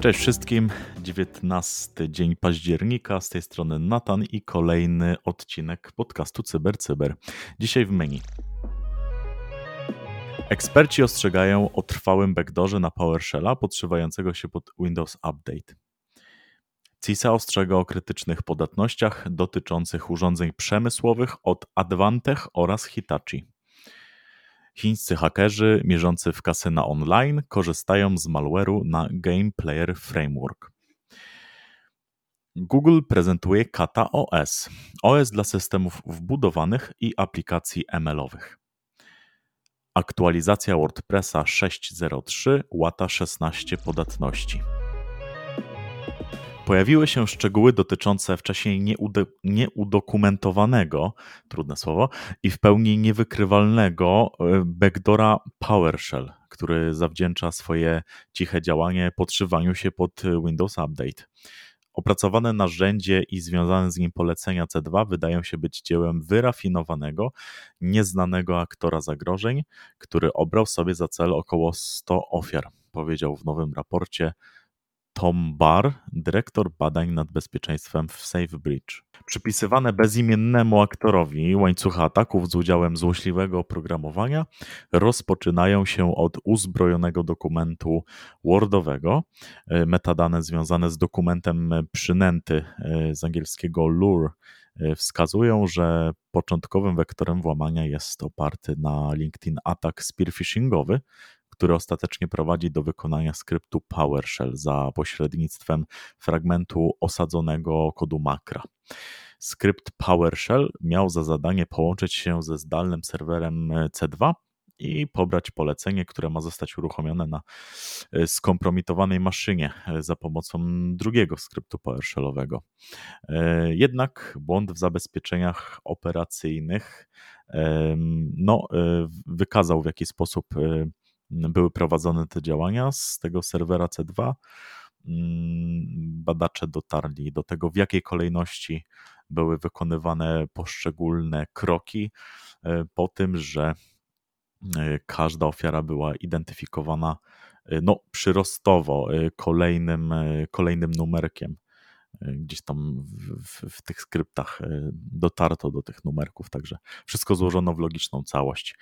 Cześć wszystkim. 19 dzień października. Z tej strony Natan i kolejny odcinek podcastu CyberCyber. Cyber. Dzisiaj w menu. Eksperci ostrzegają o trwałym backdoorze na PowerShella podszywającego się pod Windows Update. CISA ostrzega o krytycznych podatnościach dotyczących urządzeń przemysłowych od Advantech oraz Hitachi. Chińscy hakerzy mierzący w kasyna online korzystają z malware'u na Game Player Framework. Google prezentuje Kata OS, OS dla systemów wbudowanych i aplikacji ML-owych. Aktualizacja WordPressa 6.03 łata 16 podatności. Pojawiły się szczegóły dotyczące wcześniej nieudokumentowanego, trudne słowo, i w pełni niewykrywalnego e, backdora PowerShell, który zawdzięcza swoje ciche działanie podszywaniu się pod Windows Update. Opracowane narzędzie i związane z nim polecenia C2 wydają się być dziełem wyrafinowanego, nieznanego aktora zagrożeń, który obrał sobie za cel około 100 ofiar, powiedział w nowym raporcie Tom Barr, dyrektor badań nad bezpieczeństwem w SafeBridge. Przypisywane bezimiennemu aktorowi łańcucha ataków z udziałem złośliwego oprogramowania rozpoczynają się od uzbrojonego dokumentu Wordowego. E, metadane związane z dokumentem przynęty e, z angielskiego lure e, wskazują, że początkowym wektorem włamania jest oparty na LinkedIn atak spearphishingowy, który ostatecznie prowadzi do wykonania skryptu PowerShell za pośrednictwem fragmentu osadzonego kodu makra. Skrypt PowerShell miał za zadanie połączyć się ze zdalnym serwerem C2 i pobrać polecenie, które ma zostać uruchomione na e, skompromitowanej maszynie e, za pomocą drugiego skryptu PowerShellowego. E, jednak błąd w zabezpieczeniach operacyjnych no, wykazał w jaki sposób były prowadzone te działania z tego serwera C2. Mm, badacze dotarli do tego, w jakiej kolejności były wykonywane poszczególne kroki, e, po tym, że e, każda ofiara była identyfikowana e, no, przyrostowo kolejnym, kolejnym numerkiem. Gdzieś tam w, w, w, tych skryptach dotarto do tych numerków, także wszystko złożono w logiczną całość.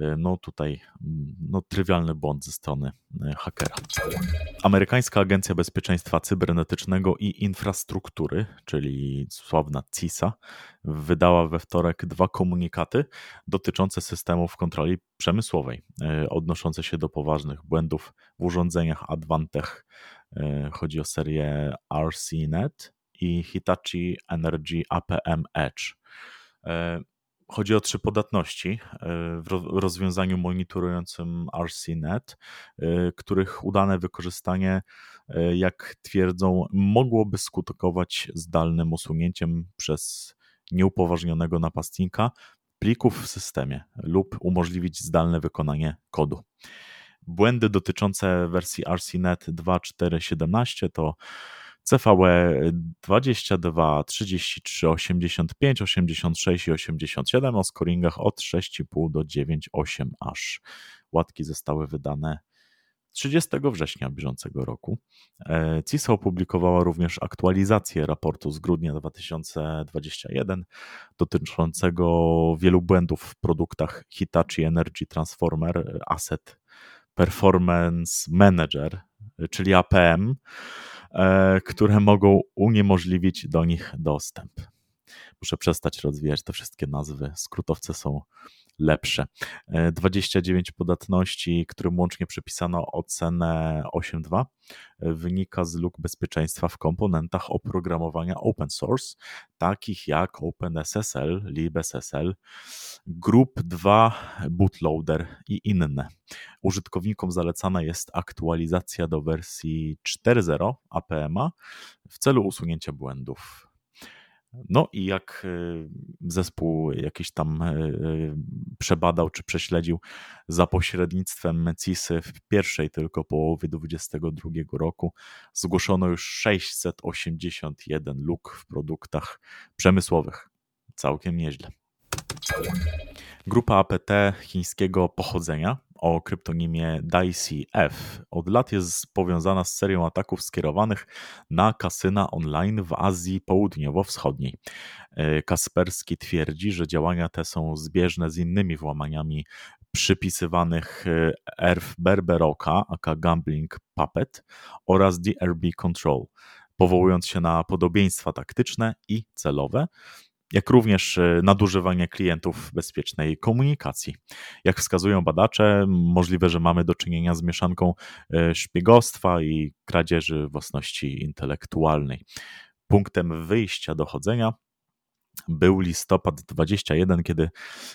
E, no tutaj mm, no, trywialny błąd ze strony e, hakera. Amerykańska Agencja Bezpieczeństwa Cybernetycznego i Infrastruktury, czyli sławna CISA, wydała we wtorek dwa komunikaty dotyczące systemów kontroli przemysłowej, e, odnoszące się do poważnych błędów w urządzeniach Advantech. Chodzi o serię RCNet i Hitachi Energy APM Edge. Chodzi o trzy podatności e, w rozwiązaniu monitorującym RCNet, e, których udane wykorzystanie, e, jak twierdzą, mogłoby skutkować zdalnym usunięciem przez nieupoważnionego napastnika plików w systemie lub umożliwić zdalne wykonanie kodu. Błędy dotyczące wersji RCNet 2.4.17 to CVE 22, 33, 85, 86 i 87 o scoringach od 6,5 do 9,8 aż. Łatki zostały wydane 30 września bieżącego roku. E, CISA opublikowała również aktualizację raportu z grudnia 2021 dotyczącego wielu błędów w produktach Hitachi Energy Transformer Asset Performance Manager, czyli APM które mogą uniemożliwić do nich dostęp. Muszę przestać rozwijać te wszystkie nazwy. Skrótowce są lepsze. 29 e, podatności, którym łącznie przypisano ocenę 8.2, e, wynika z luk bezpieczeństwa w komponentach oprogramowania open source, takich jak OpenSSL, libSSL, Group 2 bootloader i inne. Użytkownikom zalecana jest aktualizacja do wersji 4.0 APM w celu usunięcia błędów. No i jak y, zespół jakiś tam y, y, przebadał czy prześledził za pośrednictwem Mecisy w pierwszej tylko połowie 2022 roku zgłoszono już 681 luk w produktach przemysłowych. Całkiem nieźle. Grupa APT chińskiego pochodzenia o kryptonimie Dicey-F od lat jest powiązana z serią ataków skierowanych na kasyna online w Azji Południowo-Wschodniej. E, Kasperski twierdzi, że działania te są zbieżne z innymi włamaniami przypisywanych Erf Berberoka, aka Gambling Puppet oraz DRB Control, powołując się na podobieństwa taktyczne i celowe, jak również e, nadużywanie klientów bezpiecznej komunikacji. Jak wskazują badacze, możliwe, że mamy do czynienia z mieszanką e, szpiegostwa i kradzieży własności intelektualnej. Punktem wyjścia dochodzenia był listopad 21, kiedy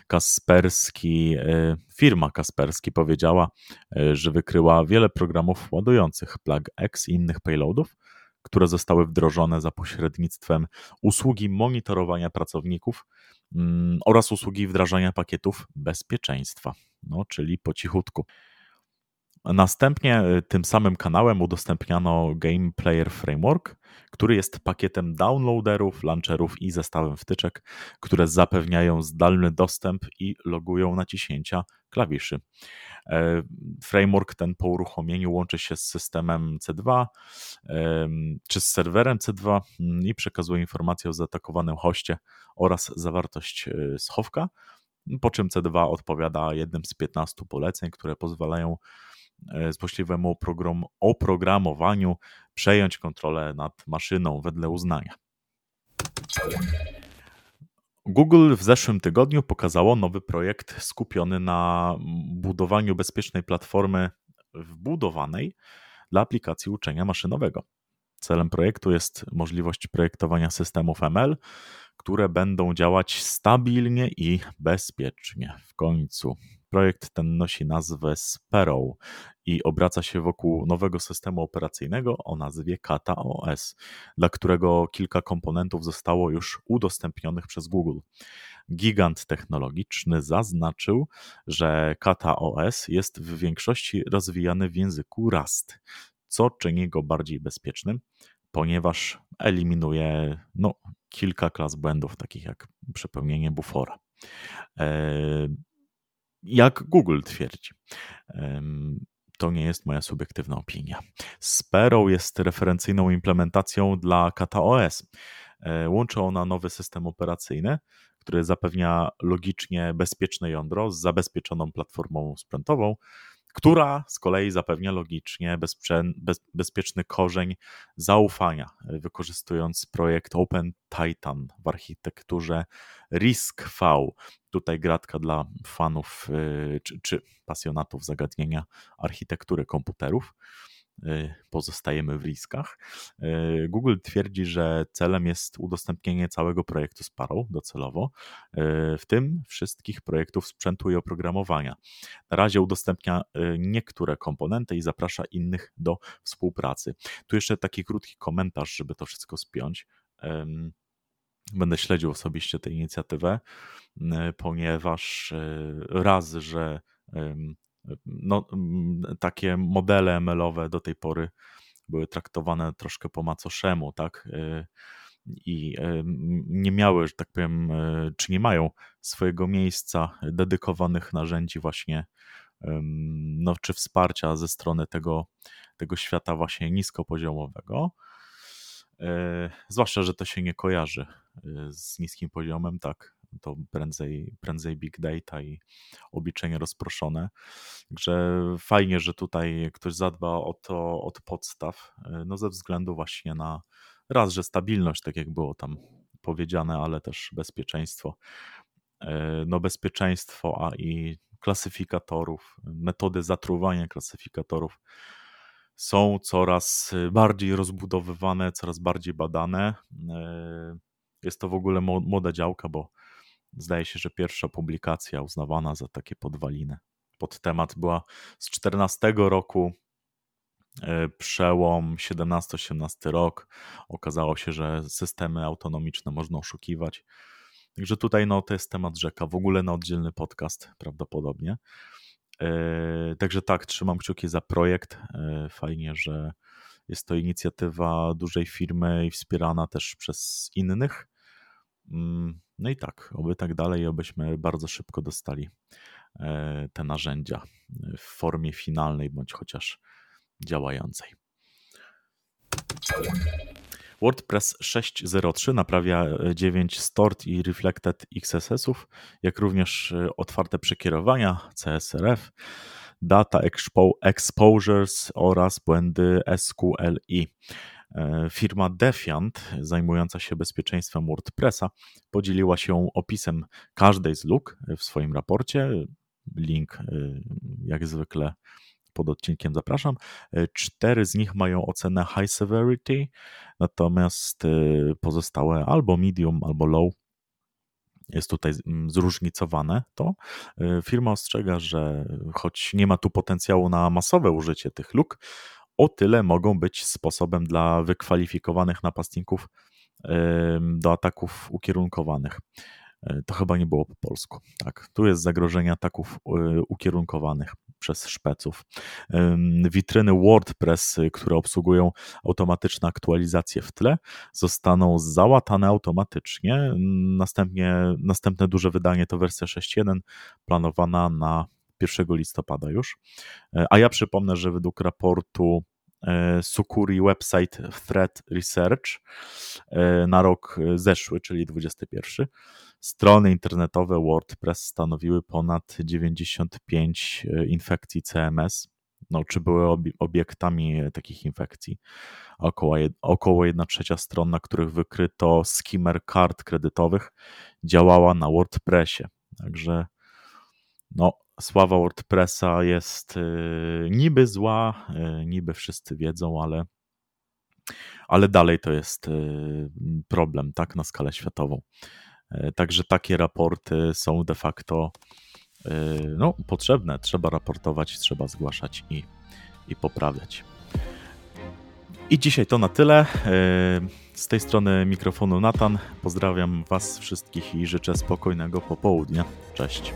Kasperski, e, firma Kasperski powiedziała, że wykryła wiele programów ładujących Plug X i innych payloadów, które zostały wdrożone za pośrednictwem usługi monitorowania pracowników mm, oraz usługi wdrażania pakietów bezpieczeństwa, no, czyli po cichutku. Następnie y, tym samym kanałem udostępniano Game Player Framework, który jest pakietem downloaderów, launcherów i zestawem wtyczek, które zapewniają zdalny dostęp i logują naciśnięcia klawiszy. E, framework ten po uruchomieniu łączy się z systemem C2 czy z serwerem C2 mm, i przekazuje informacje o zaatakowanym hoście oraz zawartość e, schowka, po czym C2 odpowiada jednym z 15 poleceń, które pozwalają e, złośliwemu oprogramowaniu przejąć kontrolę nad maszyną wedle uznania. Google w zeszłym tygodniu pokazało nowy projekt skupiony na budowaniu bezpiecznej platformy wbudowanej dla aplikacji uczenia maszynowego. Celem projektu jest możliwość projektowania systemów ML, które będą działać stabilnie i bezpiecznie. W końcu Projekt ten nosi nazwę Sparrow i obraca się wokół nowego systemu operacyjnego o nazwie Kata OS, dla którego kilka komponentów zostało już udostępnionych przez Google. Gigant technologiczny zaznaczył, że Kata OS jest w większości rozwijany w języku Rust, co czyni go bardziej bezpiecznym, ponieważ eliminuje no, kilka klas błędów, takich jak przepełnienie bufora. Jak Google twierdzi. To nie jest moja subiektywna opinia. Sparrow jest referencyjną implementacją dla KataOS. E, łączy ona nowy system operacyjny, który zapewnia logicznie bezpieczne jądro z zabezpieczoną platformą sprętową, która z kolei zapewnia logicznie bezpieczny korzeń zaufania, wykorzystując projekt Open Titan w architekturze RISC-V. Tutaj gratka dla fanów y, czy, czy pasjonatów zagadnienia architektury komputerów. Y, pozostajemy w riskach. Y, Google twierdzi, że celem jest udostępnienie całego projektu Sparrow docelowo, y, w tym wszystkich projektów sprzętu i oprogramowania. Na razie udostępnia niektóre komponenty i zaprasza innych do współpracy. Tu jeszcze taki krótki komentarz, żeby to wszystko spiąć. Będę śledził osobiście tę inicjatywę, ponieważ raz, że no, takie modele ML-owe do tej pory były traktowane troszkę po macoszemu, tak? Y, I nie miały, że tak powiem, czy nie mają swojego miejsca dedykowanych narzędzi właśnie, no, czy wsparcia ze strony tego, tego świata właśnie niskopoziomowego. Y, zwłaszcza, że to się nie kojarzy z niskim poziomem, tak to prędzej, prędzej big data i obliczenie rozproszone. Także fajnie, że tutaj ktoś zadba o to od podstaw, e, no ze względu właśnie na raz, że stabilność, tak jak było tam powiedziane, ale też bezpieczeństwo. E, no bezpieczeństwo, a i klasyfikatorów, metody zatruwania klasyfikatorów są coraz bardziej rozbudowywane, coraz bardziej badane. E, jest to w ogóle młoda działka, bo Zdaje się, że pierwsza publikacja uznawana za takie podwaliny pod temat była z 14 roku Przełom 17-18 rok. Okazało się, że systemy autonomiczne można oszukiwać. Także tutaj no, to jest temat rzeka, w ogóle na oddzielny podcast prawdopodobnie. Także tak, trzymam kciuki za projekt. Fajnie, że jest to inicjatywa dużej firmy i wspierana też przez innych. Mm, no i tak, oby tak dalej, obyśmy bardzo szybko dostali e, te narzędzia w formie finalnej bądź chociaż działającej. WordPress 6.03 naprawia 9 stored i reflected XSS-ów, jak również e, otwarte przekierowania CSRF, data exposures oraz błędy SQLI. E, firma Defiant, zajmująca się bezpieczeństwem WordPressa, podzieliła się opisem każdej z luk w swoim raporcie. Link, e, jak zwykle, pod odcinkiem zapraszam. E, cztery z nich mają ocenę high severity, natomiast pozostałe albo medium, albo low. Jest tutaj mm, zróżnicowane to. Firma ostrzega, że choć nie ma tu potencjału na masowe użycie tych luk, o tyle mogą być sposobem dla wykwalifikowanych napastników do ataków ukierunkowanych. E, to chyba nie było po polsku. Tak, tu jest zagrożenie ataków e, ukierunkowanych przez szpeców. Witryny WordPress, które obsługują automatyczne aktualizacje w tle, zostaną załatane automatycznie. Następnie, następne duże wydanie to wersja 6.1, planowana na 1 listopada już. E, a ja przypomnę, że według raportu Sukuri Website Threat Research na rok zeszły, czyli 21, strony internetowe WordPress stanowiły ponad 95 infekcji CMS. No, czy były obiektami takich infekcji? Około, około 1 trzecia stron, na których wykryto skimmer kart kredytowych, działała na WordPressie. Także no, sława WordPressa jest y, niby zła, niby wszyscy wiedzą, ale, ale dalej to jest problem, tak, na skalę światową. Także takie raporty są de facto no, potrzebne. Trzeba raportować, trzeba zgłaszać i, i poprawiać. I dzisiaj to na tyle. Z tej strony mikrofonu Natan. Pozdrawiam Was wszystkich i życzę spokojnego popołudnia. Cześć.